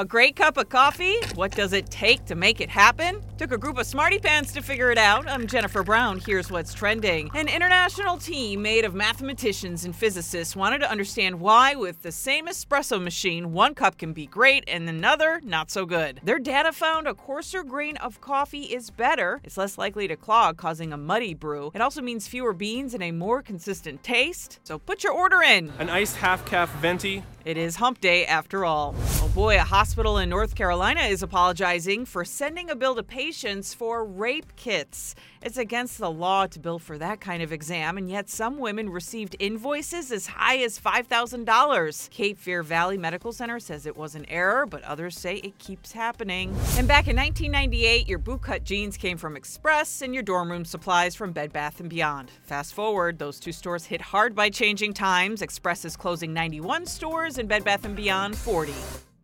A great cup of coffee? What does it take to make it happen? Took a group of smarty pants to figure it out. I'm Jennifer Brown. Here's what's trending. An international team made of mathematicians and physicists wanted to understand why, with the same espresso machine, one cup can be great and another not so good. Their data found a coarser grain of coffee is better. It's less likely to clog, causing a muddy brew. It also means fewer beans and a more consistent taste. So put your order in. An iced half caf venti. It is hump day after all. Boy, a hospital in North Carolina is apologizing for sending a bill to patients for rape kits. It's against the law to bill for that kind of exam, and yet some women received invoices as high as $5,000. Cape Fear Valley Medical Center says it was an error, but others say it keeps happening. And back in 1998, your bootcut jeans came from Express and your dorm room supplies from Bed Bath & Beyond. Fast forward, those two stores hit hard by changing times. Express is closing 91 stores and Bed Bath & Beyond 40.